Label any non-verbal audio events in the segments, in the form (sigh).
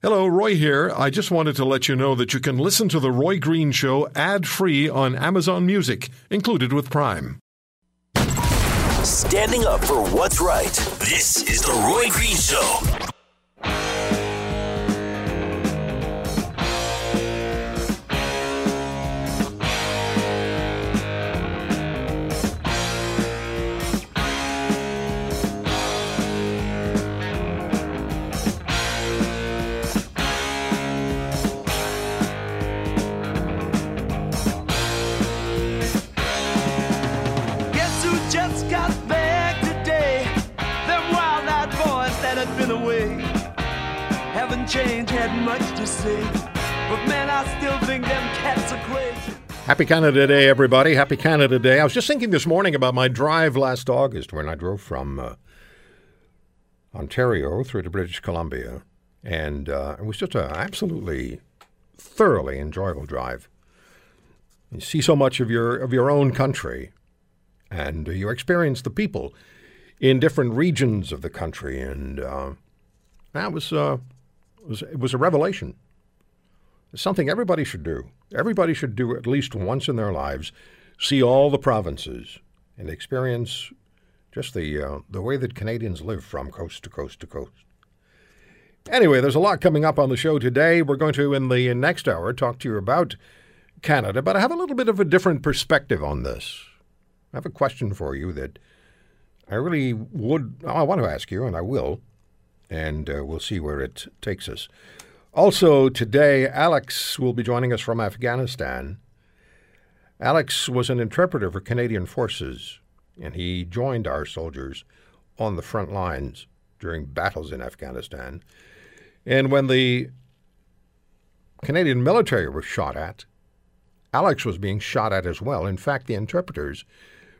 Hello, Roy here. I just wanted to let you know that you can listen to The Roy Green Show ad free on Amazon Music, included with Prime. Standing up for what's right. This is The Roy Green Show. Away haven't changed, had much to say, but man, I still think them cats are crazy. Happy Canada Day, everybody. Happy Canada Day. I was just thinking this morning about my drive last August when I drove from uh, Ontario through to British Columbia. And uh, it was just an absolutely thoroughly enjoyable drive. You see so much of your, of your own country, and you experience the people in different regions of the country. And uh, that was, uh, was, it was a revelation. It's something everybody should do. Everybody should do at least once in their lives, see all the provinces and experience just the uh, the way that Canadians live from coast to coast to coast. Anyway, there's a lot coming up on the show today. We're going to, in the next hour, talk to you about Canada, but I have a little bit of a different perspective on this. I have a question for you that I really would, I want to ask you, and I will, and uh, we'll see where it takes us. Also, today, Alex will be joining us from Afghanistan. Alex was an interpreter for Canadian forces, and he joined our soldiers on the front lines during battles in Afghanistan. And when the Canadian military was shot at, Alex was being shot at as well. In fact, the interpreters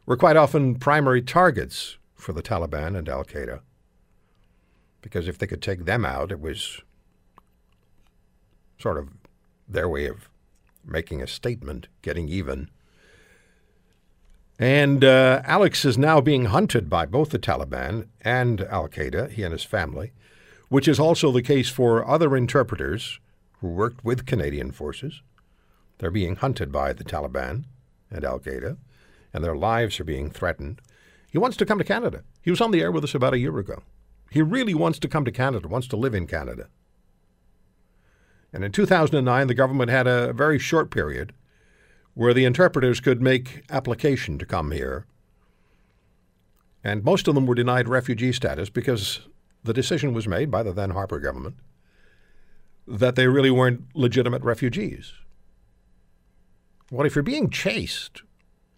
were quite often primary targets for the Taliban and Al Qaeda. Because if they could take them out, it was sort of their way of making a statement, getting even. And uh, Alex is now being hunted by both the Taliban and Al Qaeda, he and his family, which is also the case for other interpreters who worked with Canadian forces. They're being hunted by the Taliban and Al Qaeda, and their lives are being threatened. He wants to come to Canada. He was on the air with us about a year ago. He really wants to come to Canada, wants to live in Canada. And in 2009, the government had a very short period where the interpreters could make application to come here. And most of them were denied refugee status because the decision was made by the then Harper government that they really weren't legitimate refugees. What if you're being chased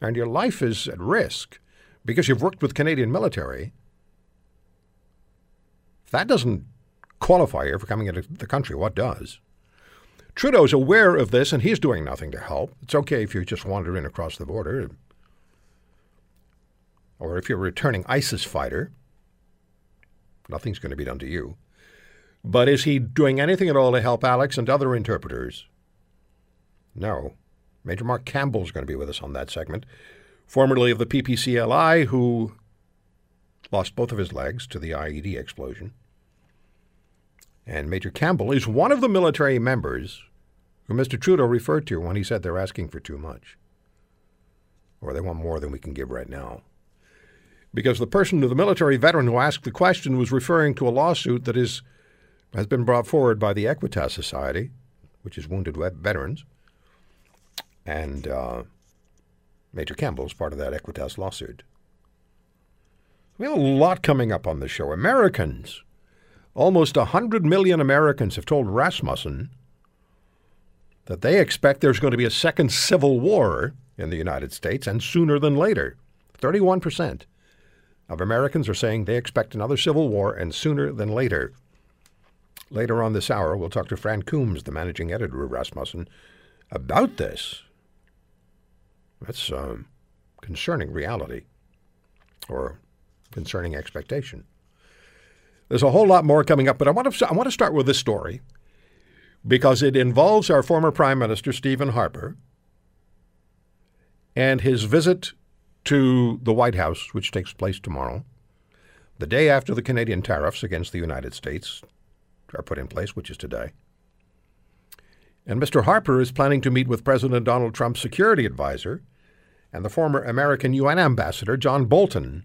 and your life is at risk because you've worked with Canadian military? That doesn't qualify you for coming into the country, what does? Trudeau's aware of this and he's doing nothing to help. It's okay if you just wander in across the border. Or if you're a returning ISIS fighter, nothing's going to be done to you. But is he doing anything at all to help Alex and other interpreters? No. Major Mark Campbell is going to be with us on that segment, formerly of the PPCLI, who lost both of his legs to the IED explosion. And Major Campbell is one of the military members who Mr. Trudeau referred to when he said they're asking for too much, or they want more than we can give right now. Because the person, the military veteran who asked the question, was referring to a lawsuit that is, has been brought forward by the Equitas Society, which is wounded veterans. And uh, Major is part of that Equitas lawsuit. We have a lot coming up on the show. Americans Almost 100 million Americans have told Rasmussen that they expect there's going to be a second civil war in the United States and sooner than later. 31% of Americans are saying they expect another civil war and sooner than later. Later on this hour, we'll talk to Fran Coombs, the managing editor of Rasmussen, about this. That's um, concerning reality or concerning expectation. There's a whole lot more coming up, but I want to I want to start with this story because it involves our former Prime Minister Stephen Harper and his visit to the White House, which takes place tomorrow, the day after the Canadian tariffs against the United States are put in place, which is today. And Mr. Harper is planning to meet with President Donald Trump's security advisor and the former American UN ambassador, John Bolton.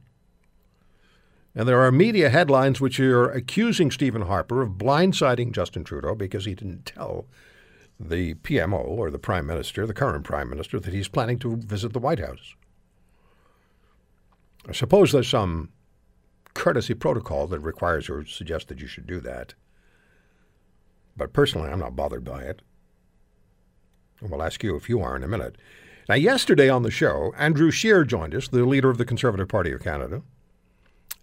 And there are media headlines which are accusing Stephen Harper of blindsiding Justin Trudeau because he didn't tell the PMO or the Prime Minister, the current Prime Minister, that he's planning to visit the White House. I suppose there's some courtesy protocol that requires or suggests that you should do that. But personally, I'm not bothered by it. And we'll ask you if you are in a minute. Now, yesterday on the show, Andrew Scheer joined us, the leader of the Conservative Party of Canada.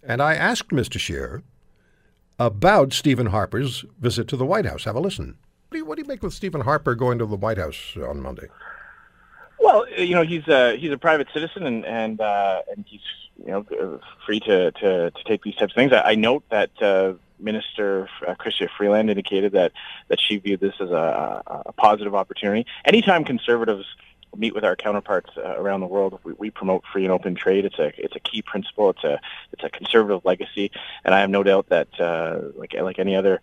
And I asked Mr. Scheer about Stephen Harper's visit to the White House. Have a listen. What do you, what do you make with Stephen Harper going to the White House on Monday? Well, you know, he's a he's a private citizen, and and uh, and he's you know free to, to, to take these types of things. I, I note that uh, Minister uh, Freeland indicated that that she viewed this as a, a positive opportunity. Anytime conservatives meet with our counterparts uh, around the world. We, we, promote free and open trade. It's a it's a key principle. It's a it's a conservative legacy, and I have no doubt that uh, like like any other.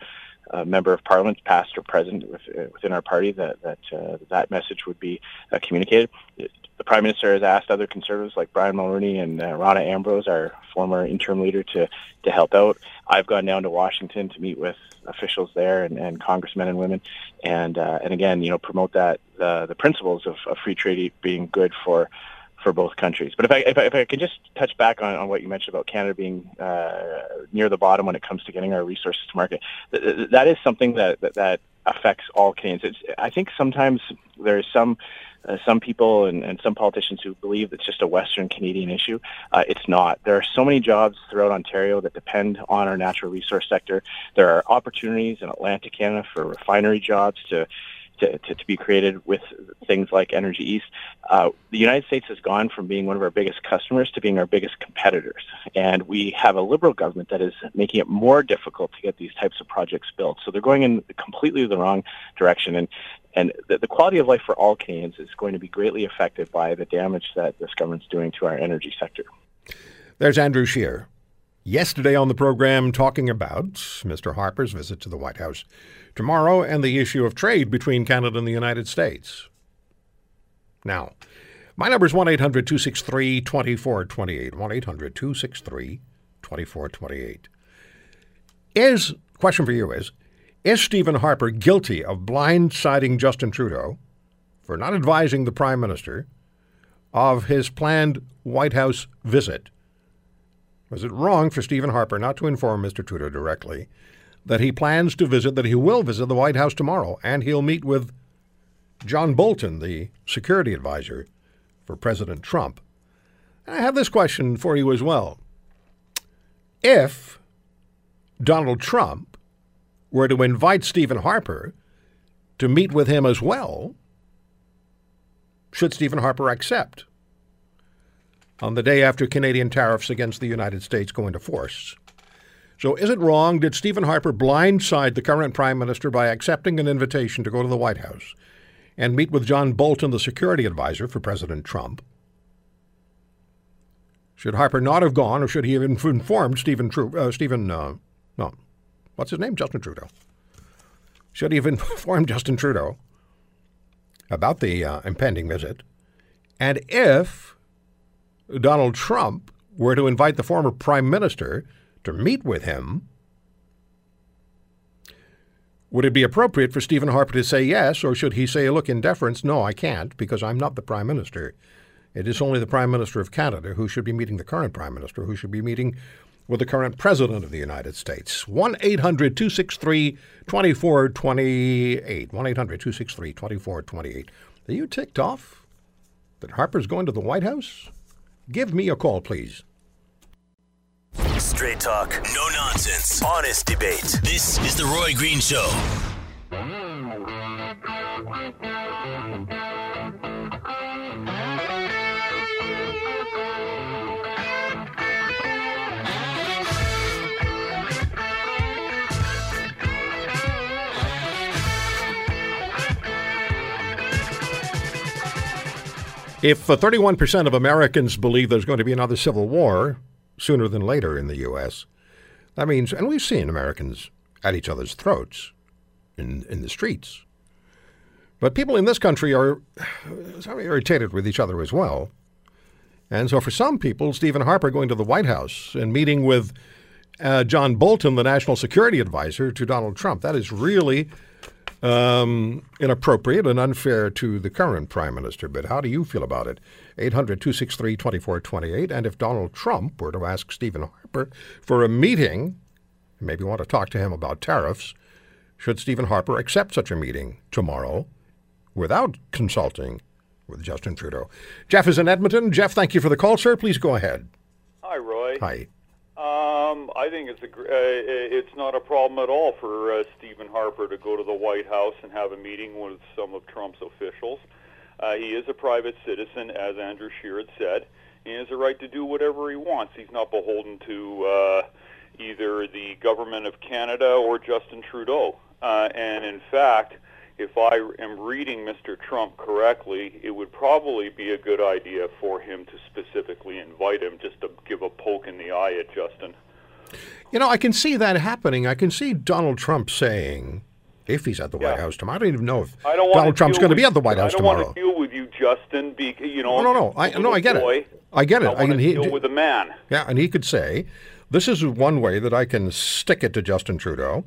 Uh, member of parliament, past or present, uh, within our party, that that uh, that message would be uh, communicated. The prime minister has asked other conservatives like Brian Mulroney and Rona Ambrose, our former interim leader, to to help out. I've gone down to Washington to meet with officials there and, and congressmen and women, and uh, and again, you know, promote that the the principles of, of free trade being good for for both countries. But if I if I, if I can just touch back on, on what you mentioned about Canada being uh, near the bottom when it comes to getting our resources to market, th- that is something that, that that affects all Canadians. It's, I think sometimes there is some uh, some people and, and, some politicians who believe it's just a Western Canadian issue. Uh, it's not. There are so many jobs throughout Ontario that depend on our natural resource sector. There are opportunities in Atlantic Canada for refinery jobs to to, to, to, be created with things like Energy East. Uh, the United States has gone from being one of our biggest customers to being our biggest competitors. And we have a Liberal government that is making it more difficult to get these types of projects built. So they're going in completely the wrong direction. And, and the, the, quality of life for all Canadians is going to be greatly affected by the damage that this government's doing to our energy sector. There's Andrew Scheer. Yesterday on the program, talking about Mr. Harper's visit to the White House tomorrow and the issue of trade between Canada and the United States. Now, my number is 1 800 263 2428. 1 800 263 2428. Is, question for you is, is Stephen Harper guilty of blindsiding Justin Trudeau for not advising the Prime Minister of his planned White House visit? Was it wrong for Stephen Harper not to inform Mr. Trudeau directly that he plans to visit, that he will visit the White House tomorrow, and he'll meet with John Bolton, the security advisor for President Trump? And I have this question for you as well. If Donald Trump were to invite Stephen Harper to meet with him as well, should Stephen Harper accept on the day after Canadian tariffs against the United States go into force? So, is it wrong? Did Stephen Harper blindside the current Prime Minister by accepting an invitation to go to the White House and meet with John Bolton, the security advisor for President Trump? Should Harper not have gone, or should he have informed Stephen, Tru- uh, Stephen uh, no, What's his name? Justin Trudeau. Should he have informed Justin Trudeau about the uh, impending visit? And if Donald Trump were to invite the former prime minister to meet with him, would it be appropriate for Stephen Harper to say yes, or should he say, look, in deference, no, I can't, because I'm not the prime minister? It is only the prime minister of Canada who should be meeting the current prime minister, who should be meeting with the current President of the United States. 1 800 263 2428. 1 800 263 2428. Are you ticked off that Harper's going to the White House? Give me a call, please. Straight talk, no nonsense, honest debate. This is The Roy Green Show. If uh, 31% of Americans believe there's going to be another civil war sooner than later in the U.S., that means, and we've seen Americans at each other's throats in, in the streets. But people in this country are (sighs) irritated with each other as well. And so, for some people, Stephen Harper going to the White House and meeting with uh, John Bolton, the national security advisor to Donald Trump, that is really um, inappropriate and unfair to the current prime minister. But how do you feel about it? 800 263 2428. And if Donald Trump were to ask Stephen Harper for a meeting, maybe want to talk to him about tariffs, should Stephen Harper accept such a meeting tomorrow without consulting with Justin Trudeau? Jeff is in Edmonton. Jeff, thank you for the call, sir. Please go ahead. Hi, Roy. Hi. Um, I think it's a uh, it's not a problem at all for uh, Stephen Harper to go to the White House and have a meeting with some of Trump's officials. Uh, he is a private citizen, as Andrew Scheer had said. He has a right to do whatever he wants. He's not beholden to uh, either the government of Canada or Justin Trudeau. Uh, and in fact, if I am reading Mr. Trump correctly, it would probably be a good idea for him to specifically invite him just to give a poke in the eye at Justin. You know, I can see that happening. I can see Donald Trump saying, if he's at the White House tomorrow, I don't even know if I don't want Donald Trump's going to be at the White House tomorrow. I don't tomorrow. want to deal with you, Justin. Be, you know, No, no, no. I- no, I get it. I get it. I I can- to he- deal with a man. Yeah, and he could say, this is one way that I can stick it to Justin Trudeau.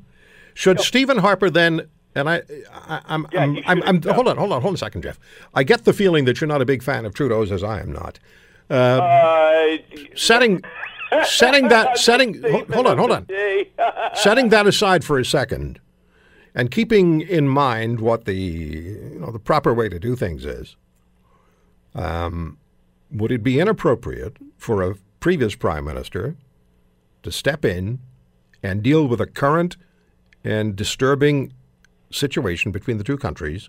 Should Stephen Harper then, and I, I I'm, Yeah, I'm, I'm, I'm hold on, hold on, hold on a second, Jeff. I get the feeling that you're not a big fan of Trudeau's, as I am not. Uh, Setting, (laughs) setting that, setting, hold, on, hold on. (laughs) Setting that aside for a second, and keeping in mind what the you know the proper way to do things is, um, would it be inappropriate for a previous prime minister to step in and deal with a current and disturbing situation between the two countries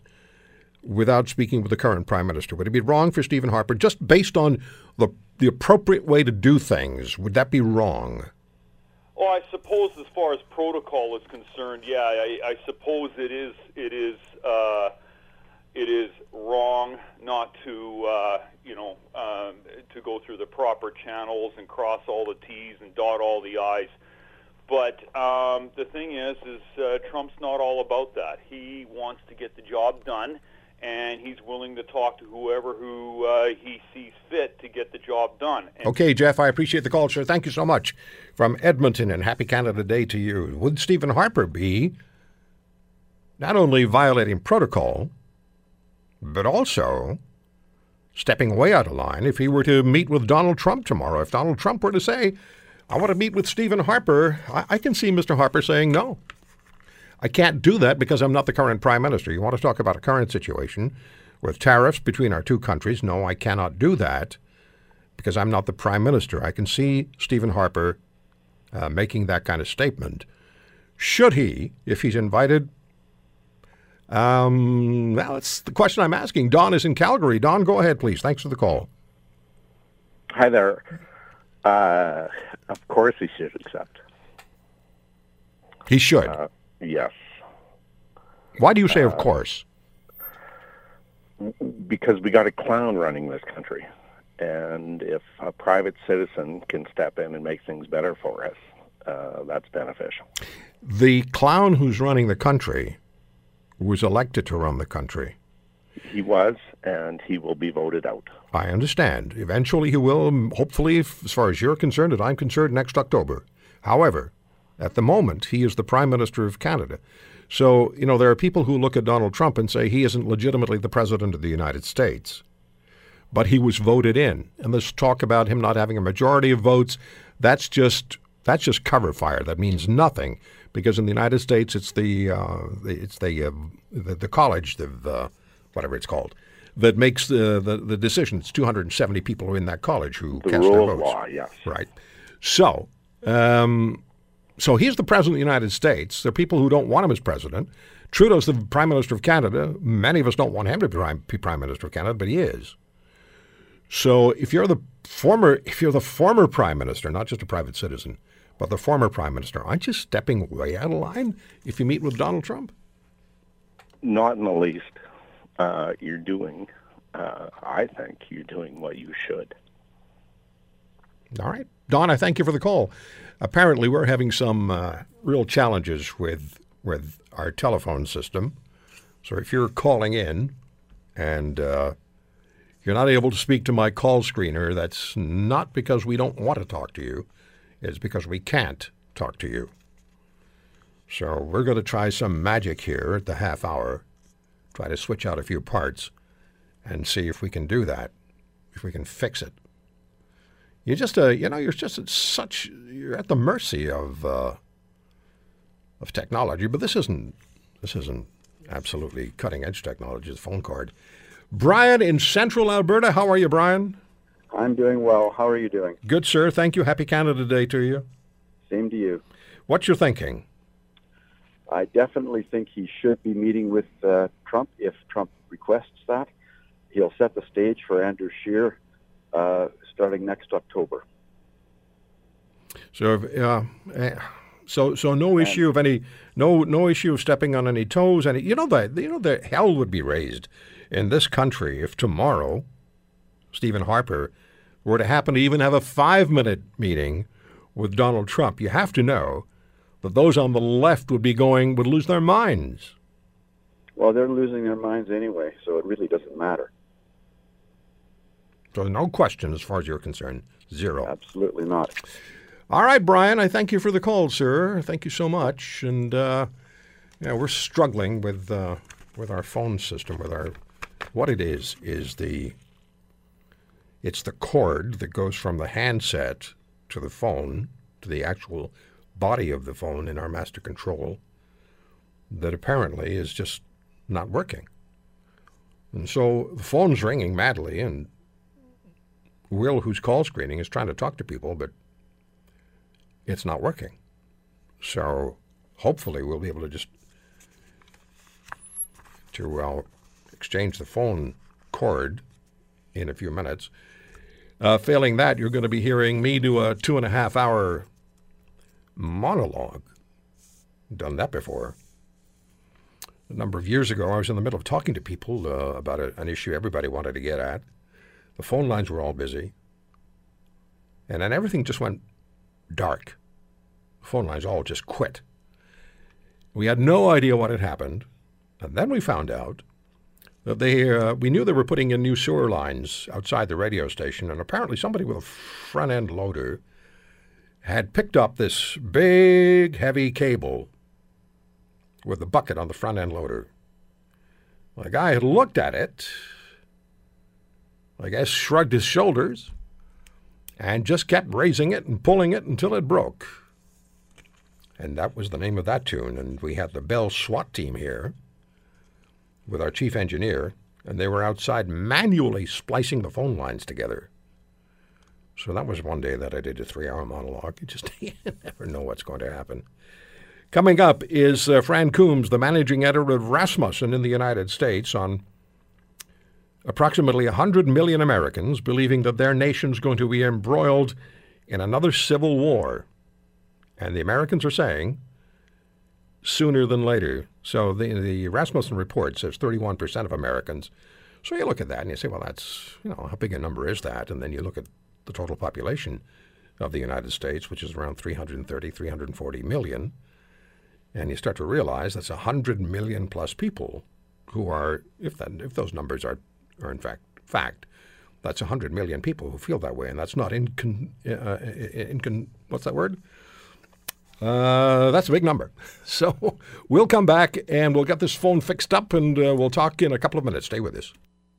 without speaking with the current prime minister? Would it be wrong for Stephen Harper, just based on the the appropriate way to do things? Would that be wrong? Oh, I suppose as far as protocol is concerned, yeah, I, I suppose it is it is uh, it is wrong not to uh, you know um, to go through the proper channels and cross all the T's and dot all the I's. But um, the thing is, is uh, Trump's not all about that. He wants to get the job done, and he's willing to talk to whoever who uh, he sees fit to get the job done. And Okay, Jeff, I appreciate the call, sir. Thank you so much. From Edmonton, and happy Canada Day to you. Would Stephen Harper be not only violating protocol, but also stepping way out of line if he were to meet with Donald Trump tomorrow? If Donald Trump were to say, I want to meet with Stephen Harper, I, I can see Mr. Harper saying no. I can't do that because I'm not the current prime minister. You want to talk about a current situation with tariffs between our two countries? No, I cannot do that because I'm not the prime minister. I can see Stephen Harper uh, making that kind of statement. Should he, if he's invited? Um, well, that's the question I'm asking. Don is in Calgary. Don, go ahead, please. Thanks for the call. Hi there. Uh, of course, he should accept. He should. Yes, Why do you say, of course? because we got a clown running this country, and if a private citizen can step in and make things better for us, uh, that's beneficial. The clown who's running the country was elected to run the country. He was, and he will be voted out. I understand. Eventually, he will, hopefully, as far as you're concerned and I'm concerned, next October. However, at the moment, he is the Prime Minister of Canada. So, you know, there are people who look at Donald Trump and say he isn't legitimately the President of the United States. But he was voted in. And this talk about him not having a majority of votes, that's just that's just cover fire. That means nothing because in the United States, it's the uh, it's the, uh, the the college, the, the whatever it's called, that makes the, the the decision. It's 270 people in that college who The cast their votes. law, yes. Right. So, um, so he's the president of the United States. There are people who don't want him as president. Trudeau's the prime minister of Canada. Many of us don't want him to be prime, prime minister of Canada, but he is. So if you're the former, if you're the former prime minister, not just a private citizen, but the former prime minister, aren't you stepping way out of line if you meet with Donald Trump? Not in the least. Uh, you're doing, uh, I think, you're doing what you should. All right. Don, I thank you for the call. Apparently, we're having some uh, real challenges with with our telephone system. So if you're calling in and uh, you're not able to speak to my call screener, that's not because we don't want to talk to you. It's because we can't talk to you. So we're going to try some magic here at the half hour, try to switch out a few parts and see if we can do that, if we can fix it. You just, uh, you know, you're just at such, you're at the mercy of, uh, of technology. But this isn't, this isn't absolutely cutting edge technology. The phone card. Brian in Central Alberta, how are you, Brian? I'm doing well. How are you doing? Good, sir. Thank you. Happy Canada Day to you. Same to you. What's your thinking? I definitely think he should be meeting with uh, Trump if Trump requests that. He'll set the stage for Andrew Scheer uh, starting next October. So, uh, so, so no issue of any, no, no issue of stepping on any toes. Any, you know that, you know the hell would be raised in this country if tomorrow, Stephen Harper were to happen to even have a five-minute meeting with Donald Trump. You have to know that those on the left would be going, would lose their minds. Well, they're losing their minds anyway, so it really doesn't matter. So no question as far as you're concerned. Zero. Absolutely not. All right, Brian, I thank you for the call, sir. Thank you so much. And uh, yeah, we're struggling with uh, with our phone system. With our what it is is the it's the cord that goes from the handset to the phone to the actual body of the phone in our master control that apparently is just not working. And so the phone's ringing madly, and Will, who's call screening, is trying to talk to people, but it's not working. So hopefully we'll be able to just to uh, exchange the phone cord in a few minutes. Uh, failing that, you're going to be hearing me do a two and a half hour monologue. Done that before. A number of years ago, I was in the middle of talking to people uh, about a, an issue everybody wanted to get at. The phone lines were all busy. And then everything just went dark. The phone lines all just quit. We had no idea what had happened. And then we found out that they, uh, we knew they were putting in new sewer lines outside the radio station. And apparently somebody with a front end loader had picked up this big, heavy cable with the bucket on the front end loader. The guy had looked at it, I guess shrugged his shoulders, and just kept raising it and pulling it until it broke. And that was the name of that tune. And we had the Bell SWAT team here with our chief engineer, and they were outside manually splicing the phone lines together. So that was one day that I did a three hour monologue. You just (laughs) you never know what's going to happen. Coming up is uh, Fran Coombs, the managing editor of Rasmussen in the United States, on approximately 100 million Americans believing that their nation's going to be embroiled in another civil war. And the Americans are saying sooner than later. So the, the Rasmussen report says 31% of Americans. So you look at that and you say, well, that's, you know, how big a number is that? And then you look at the total population of the United States, which is around 330, 340 million. And you start to realize that's 100 million plus people who are, if, that, if those numbers are, are in fact fact, that's 100 million people who feel that way. And that's not incon, uh, incon what's that word? Uh, that's a big number. (laughs) So we'll come back and we'll get this phone fixed up and uh, we'll talk in a couple of minutes. Stay with us.